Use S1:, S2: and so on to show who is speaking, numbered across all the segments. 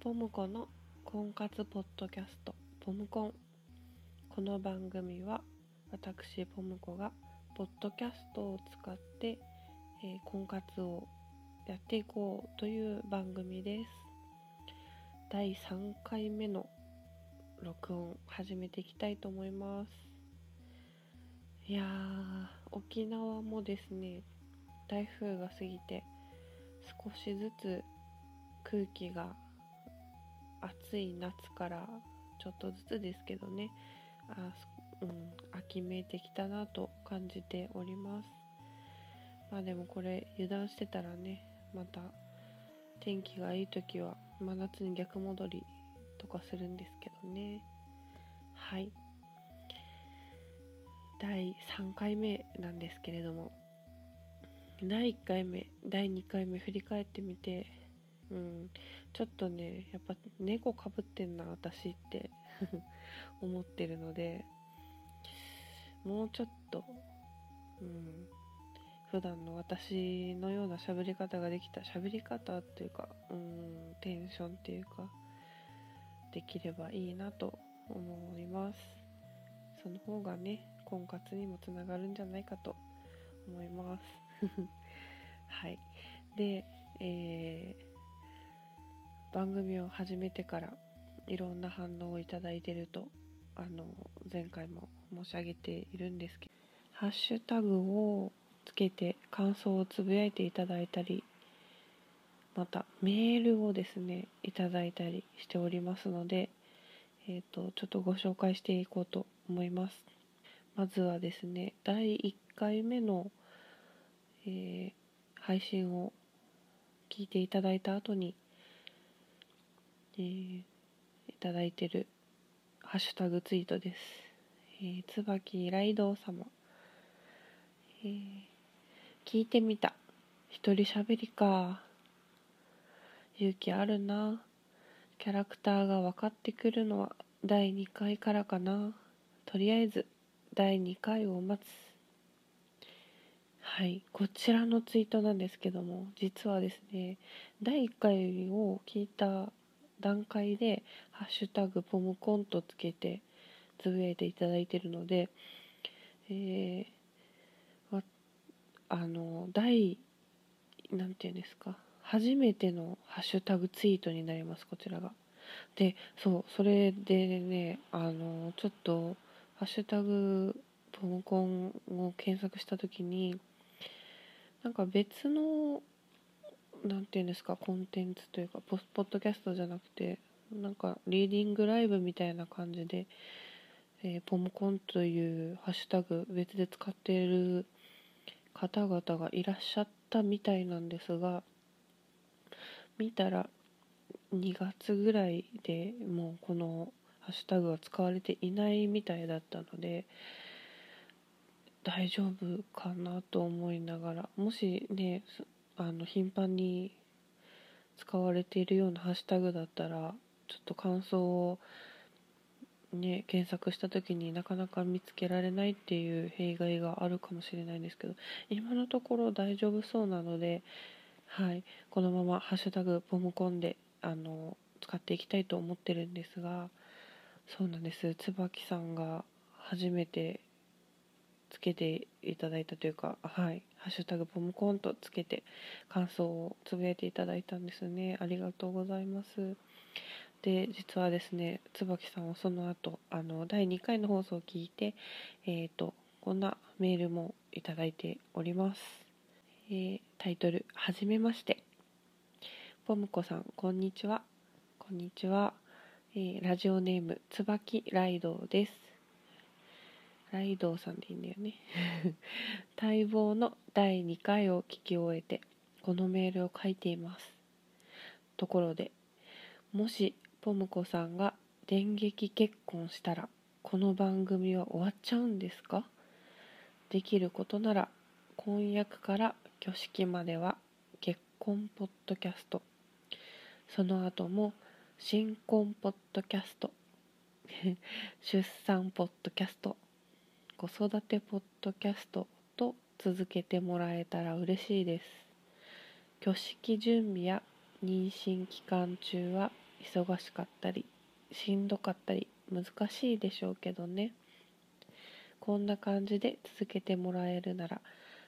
S1: ポムコの婚活ポッドキャストポムコン。この番組は私ポムコがポッドキャストを使って、えー婚活をやっていこうという番組です。第3回目の録音始めていきたいと思います。いやー沖縄もですね台風が過ぎて少しずつ空気が暑い夏からちょっとずつですけどね。あうん秋めいてきたなと感じております。まあでもこれ油断してたらねまた天気がいい時は真夏に逆戻りとかするんですけどね。はい。第3回目なんですけれども第1回目第2回目振り返ってみてうんちょっとねやっぱ猫かぶってんな私って。思ってるのでもうちょっとうん普段の私のような喋り方ができた喋り方っていうかうんテンションっていうかできればいいなと思います。その方がね婚活にもつながるんじゃないかと思います。はい。で、えー番組を始めてからいろんな反応をいただいてるとあの前回も申し上げているんですけどハッシュタグをつけて感想をつぶやいていただいたりまたメールをですねいただいたりしておりますので、えー、とちょっとご紹介していこうと思います。まずはですね第1回目の、えー配信を聞いていただいた後に、えーいただいてるハッシュタグツイートです、えー、椿ライド様、えー聞いてみた。一人喋りか。勇気あるな。キャラクターが分かってくるのは第2回からかな。とりあえず第2回を待つ。はい。こちらのツイートなんですけども実はですね第1回を聞いた段階で「ハッシュタグポムコン」とつけてつぶやいていただいてるので、えーあの第なんていうんですか初めてのハッシュタグツイートになりますこちらが。でそうそれでねあのちょっと「ハッシュタグポムコン」を検索した時になんか別のなんていうんですかコンテンツというかポポッドキャストじゃなくてなんかリーディングライブみたいな感じで、えーポムコンというハッシュタグ別で使っている方々がいらっしゃったみたいなんですが見たら2月ぐらいでもうこのハッシュタグは使われていないみたいだったので大丈夫かなと思いながらもしねあの頻繁に使われているようなハッシュタグだったらちょっと感想をね検索した時になかなか見つけられないっていう弊害があるかもしれないんですけど今のところ大丈夫そうなのではいこのまま「ハッシュタグポムコンで」あの使っていきたいと思ってるんですがそうなんです。椿さんが初めてつけていただいたというかはい「ハッシュタグポムコン」とつけて感想をつぶやいていただいたんですね。ありがとうございます。で実はですね椿さんはその後あの第2回の放送を聞いてえっ、とこんなメールもいただいております、えータイトル「はじめまして」ポムコさんこんにちは。こんにちは、えーラジオネーム椿ライドウです。ライドウさんでいいんだよね。待望の第2回を聞き終えてこのメールを書いています。ところでもしポムコさんが電撃結婚したらこの番組は終わっちゃうんですか？できることなら婚約から挙式までは結婚ポッドキャスト。その後も新婚ポッドキャスト。出産ポッドキャスト。子育てポッドキャストと続けてもらえたら嬉しいです。挙式準備や妊娠期間中は忙しかったりしんどかったり難しいでしょうけどね。こんな感じで続けてもらえるなら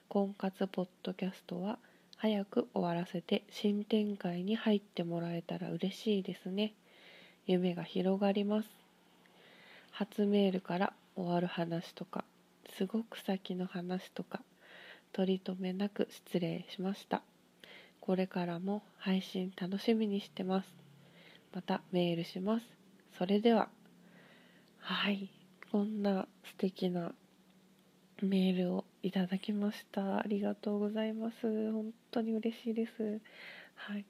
S1: 婚活ポッドキャストは早く終わらせて新展開に入ってもらえたら嬉しいですね。夢が広がります。初メールから終わる話とかすごく先の話とか取り留めなく失礼しました。これからも配信楽しみにしてます。またメールします。それでははいこんな素敵なメールをいただきました。ありがとうございます。本当に嬉しいです。はい。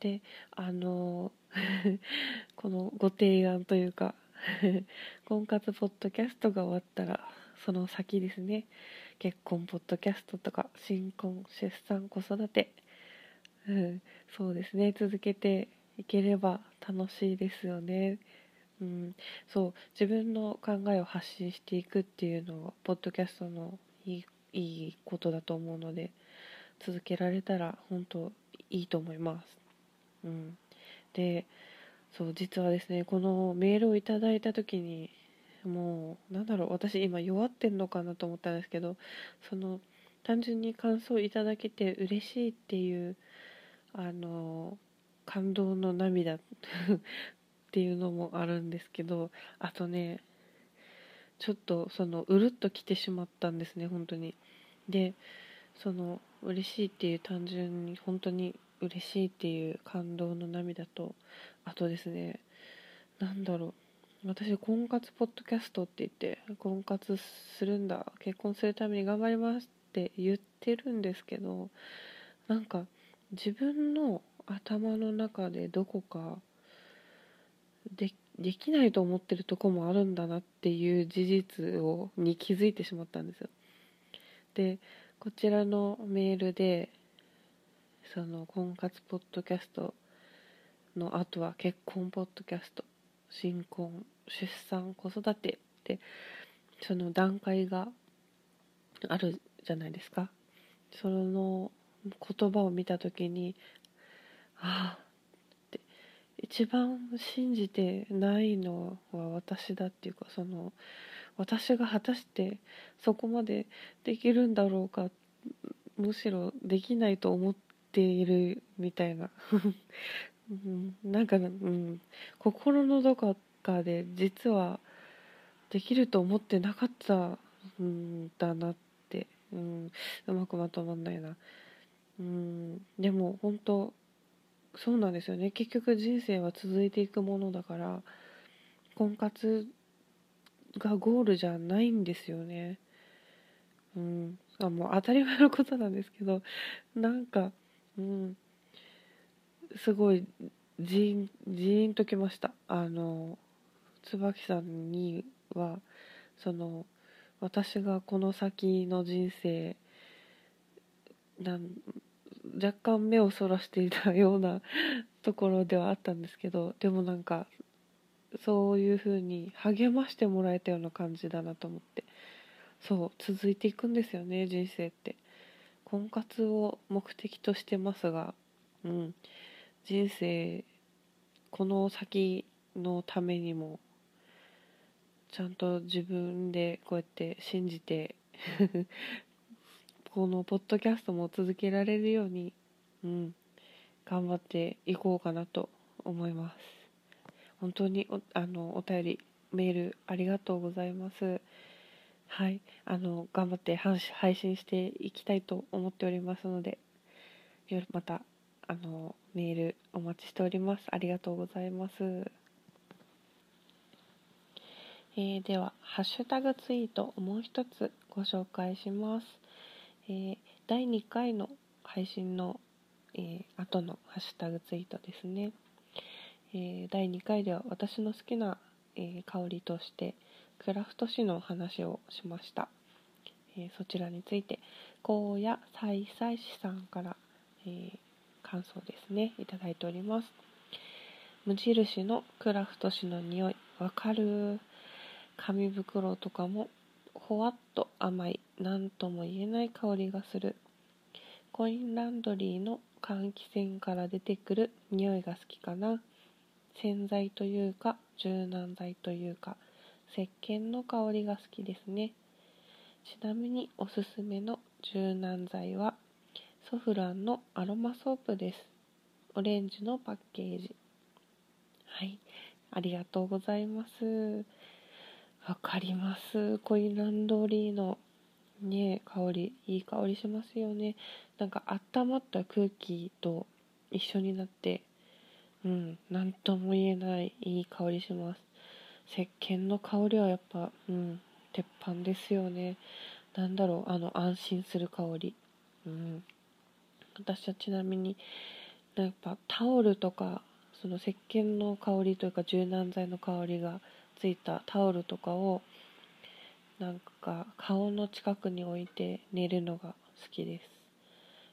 S1: であの このご提案というか 婚活ポッドキャストが終わったらその先ですね結婚ポッドキャストとか新婚出産子育て、うん、そうですね続けていければ楽しいですよね。うん、そう自分の考えを発信していくっていうのはポッドキャストのいいいいことだと思うので続けられたら本当いいと思います。うん、でそう実はですねこのメールをいただいた時にもうなんだろう私今弱ってんのかなと思ったんですけどその単純に感想いただけて嬉しいっていうあの感動の涙 っていうのもあるんですけどあとねちょっとそのうるっときてしまったんですね本当に。でその嬉しいっていう単純に本当に嬉しいっていう感動の涙とあとですね何だろう私婚活ポッドキャストって言って婚活するんだ結婚するために頑張りますって言ってるんですけどなんか自分の頭の中でどこかでできないと思ってるとこもあるんだなっていう事実をに気づいてしまったんですよ。でこちらのメールでその婚活ポッドキャストの後は結婚ポッドキャスト新婚出産子育てってその段階があるじゃないですか。その言葉を見た時にああって一番信じてないのは私だっていうかその私が果たしてそこまでできるんだろうかむしろできないと思っているみたいな、うん、なんか、うん、心のどこかで実はできると思ってなかったんだなって、うん、うまくまとまんないな、うん、でも本当そうなんですよね。結局人生は続いていくものだから婚活がゴールじゃないんですよね。うん。あもう当たり前のことなんですけど。なんかうん。すごいジーンジーンときました。あの椿さんにはその私がこの先の人生なん若干目をそらしていたような ところではあったんですけどでもなんかそういう風に励ましてもらえたような感じだなと思って。そう続いていくんですよね人生って。婚活を目的としてますがうん。人生この先のためにもちゃんと自分でこうやって信じて このポッドキャストも続けられるように、うん、頑張っていこうかなと思います。本当におあのお便りメールありがとうございます。はい、あの頑張って配信していきたいと思っておりますので、またあのメールお待ちしております。ありがとうございます。えー、ではハッシュタグツイートもう一つご紹介します。えー、第2回の配信の、えー、後のハッシュタグツイートですね、えー、第2回では私の好きな、え香りとしてクラフト紙の話をしました、えそちらについて荒野菜菜師さんから、え感想ですね。いただいております。無印のクラフト紙の匂いわかる。紙袋とかもほわっと甘い何とも言えない香りがする。コインランドリーの換気扇から出てくる匂いが好きかな。洗剤というか柔軟剤というか石鹸の香りが好きですね。ちなみにおすすめの柔軟剤はソフランのアロマソープです。オレンジのパッケージ。はい。ありがとうございます。わかります。コインランドリーのね香りいい香りしますよね。なんか温まった空気と一緒になってうん何とも言えないいい香りします。石鹸の香りはやっぱうん鉄板ですよね。なんだろうあの安心する香り。うん。私はちなみにやっぱタオルとかその石鹸の香りというか柔軟剤の香りがついたタオルとかをなんか顔の近くに置いて寝るのが好きです。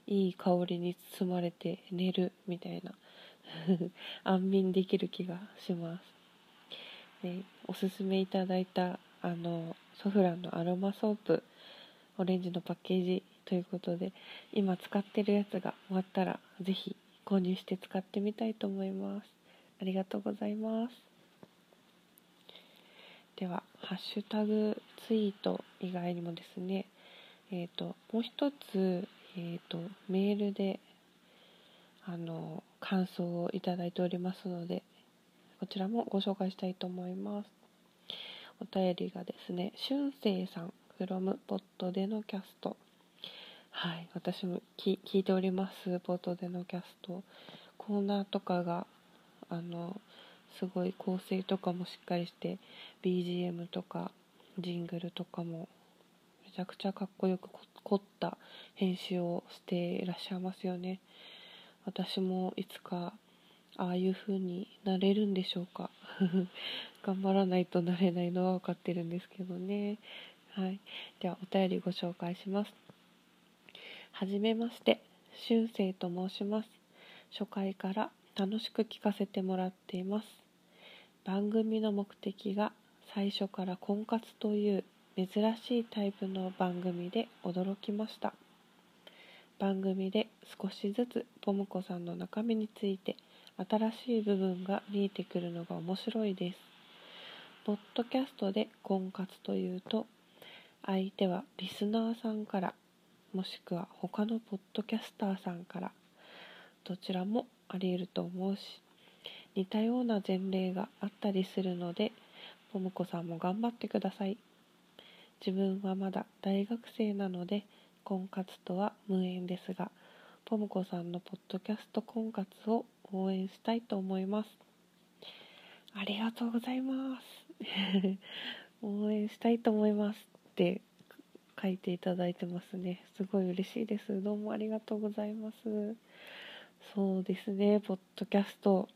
S1: いい香りに包まれて寝るみたいな。安眠できる気がします、ね、おすすめいただいたあのソフランのアロマソープオレンジのパッケージということで今使ってるやつが終わったら是非購入して使ってみたいと思います。ありがとうございます。ではハッシュタグツイート以外にもですねえっ、ー、ともう一つえっ、ー、とメールであの感想をいただいておりますのでこちらもご紹介したいと思います。お便りがですねしゅんせいさん from ポットでのキャスト。はい私も聞いておりますポットでのキャスト。コーナーとかがあのすごい構成とかもしっかりして BGM とかジングルとかもめちゃくちゃかっこよく凝った編集をしていらっしゃいますよね。私もいつかああいう風になれるんでしょうか。頑張らないとなれないのは分かってるんですけどね。はい。ではお便りご紹介します。はじめまして俊生と申します。初回から楽しく聞かせてもらっています。番組の目的が最初から婚活という珍しいタイプの番組で驚きました。番組で少しずつポムコさんの中身について新しい部分が見えてくるのが面白いです。ポッドキャストで婚活というと相手はリスナーさんからもしくは他のポッドキャスターさんからどちらもあり得ると思うし似たような前例があったりするのでポムコさんも頑張ってください。自分はまだ大学生なので婚活とは無縁ですがポムコさんのポッドキャスト婚活を応援したいと思います。ありがとうございます。応援したいと思いますって書いていただいてますね。すごい嬉しいです。どうもありがとうございます。そうですね。ポッドキャスト。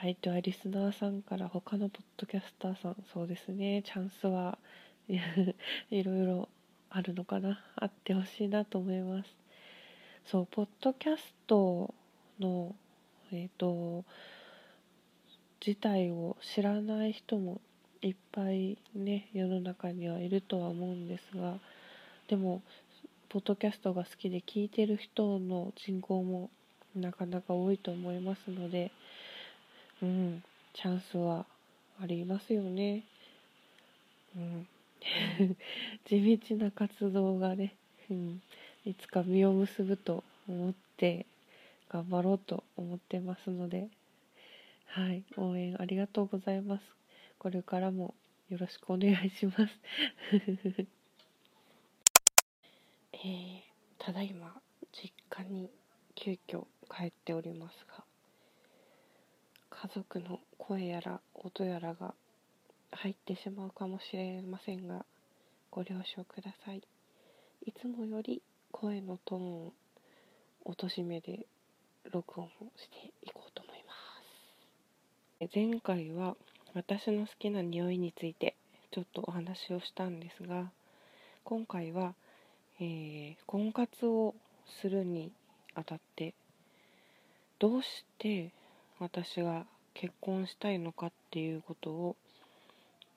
S1: 相手はリスナーさんから他のポッドキャスターさん。そうですね。チャンスは いろいろあるのかな。あってほしいなと思います。そうポッドキャストのえっ、ー、と自体を知らない人もいっぱいね世の中にはいるとは思うんですがでもポッドキャストが好きで聞いてる人の人口もなかなか多いと思いますのでうん、チャンスはありますよね。うん、地道な活動がね、うん、いつか実を結ぶと思って頑張ろうと思ってますので、はい、応援ありがとうございます。これからもよろしくお願いします。えー、ただいま実家に急遽帰っておりますが家族の声やら音やらが入ってしまうかもしれませんがご了承ください。いつもより声のトーンを落としめで録音をしていこうと思います。前回は私の好きな匂いについてちょっとお話をしたんですが今回は、えー、婚活をするにあたってどうして私が結婚したいのかっていうことを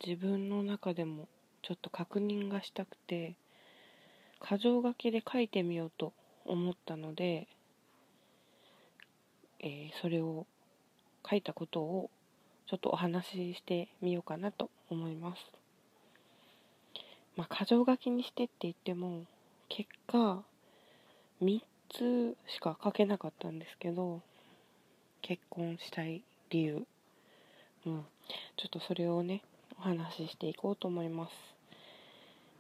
S1: 自分の中でもちょっと確認がしたくて箇条書きで書いてみようと思ったので、えー、それを書いたことをちょっとお話ししてみようかなと思います。まあ、箇条書きにしてって言っても、結果、3つしか書けなかったんですけど、結婚したい理由。うん。ちょっとそれをね、お話ししていこうと思います。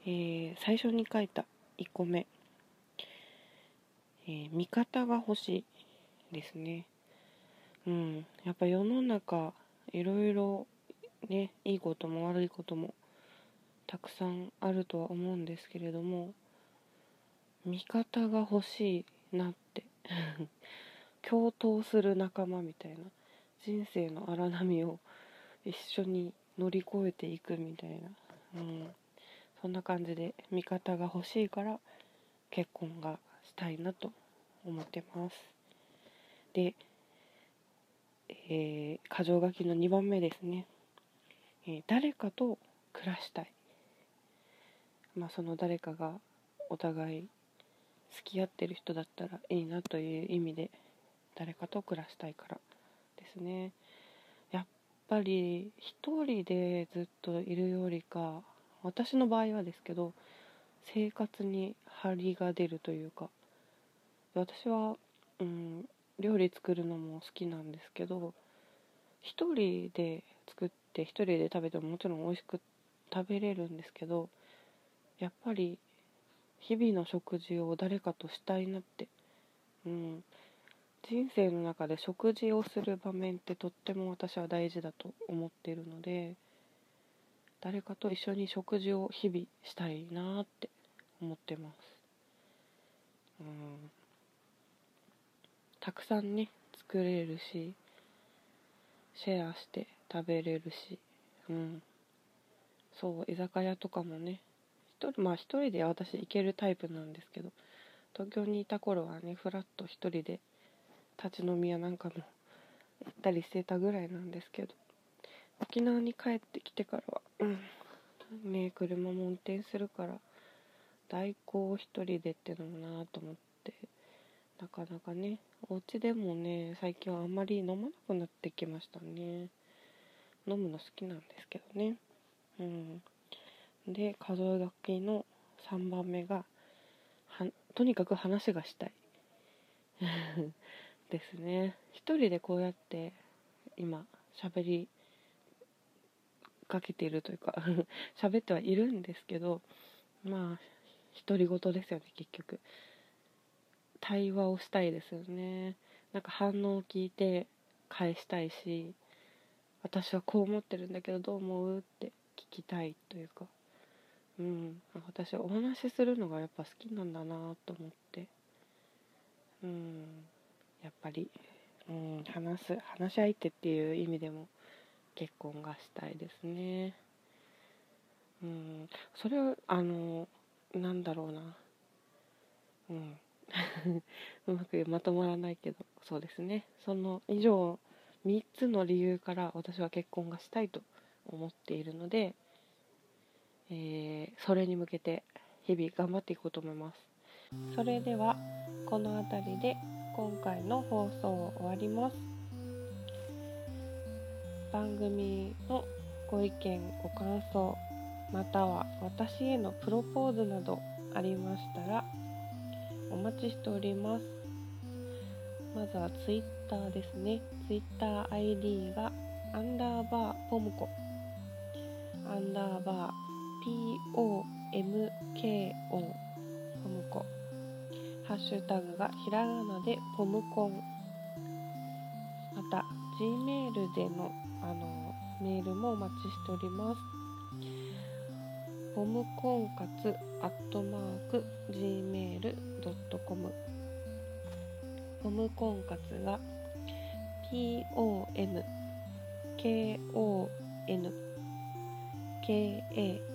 S1: えー、最初に書いた1個目。えー、味方が欲しいですね。うん。やっぱ世の中、いろいろね、いいことも悪いこともたくさんあるとは思うんですけれども、味方が欲しいなって 共闘する仲間みたいな人生の荒波を一緒に乗り越えていくみたいな、うん、そんな感じで味方が欲しいから結婚がしたいなと思ってます。で、えー、箇条書きの2番目ですね。えー、誰かと暮らしたい。まあその誰かがお互い付き合ってる人だったらいいなという意味で誰かと暮らしたいからですね。やっぱり一人でずっといるよりか私の場合はですけど生活に張りが出るというか私は、うん、料理作るのも好きなんですけど一人で作って一人で食べてももちろん美味しく食べれるんですけどやっぱり日々の食事を誰かとしたいなって、うん、人生の中で食事をする場面ってとっても私は大事だと思っているので誰かと一緒に食事を日々したいなって思ってます、うん、たくさんね作れるしシェアして食べれるし。うん。そう居酒屋とかもね人まあ一人で私行けるタイプなんですけど東京にいた頃はねふらっと一人で立ち飲み屋なんかも行ったりしてたぐらいなんですけど沖縄に帰ってきてからはうんね車も運転するから代行一人でってのもなと思ってなかなかねお家でもね最近はあんまり飲まなくなってきましたね。飲むの好きなんですけどね。うん。で数え書きの3番目がはとにかく話がしたい。ですね。一人でこうやって今喋りかけているというか 喋ってはいるんですけどまあ独り言ですよね結局。対話をしたいですよね。なんか反応を聞いて返したいし私はこう思ってるんだけどどう思うって聞きたいというか。うん。私お話しするのがやっぱ好きなんだなと思って。うん。やっぱり、うん、話す話し相手っていう意味でも結婚がしたいですね。うん。それはあのなんだろうな。うん。うまくまとまらないけど。そうですね。その以上3つの理由から私は結婚がしたいと思っているので、えー、それに向けて日々頑張っていこうと思います。それではこの辺りで今回の放送を終わります。番組のご意見ご感想または私へのプロポーズなどありましたらお待ちしております。まずは Twitter ですね。TwitterID がアンダーバーポムコ。アンダーバー POMKO ポムコ。ハッシュタグがひらがなでポムコン。また Gmail でのあのメールもお待ちしております。ポムコンカツアットマーク Gmail.com ポムコンカツが POM KON KA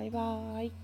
S1: バイバーイ。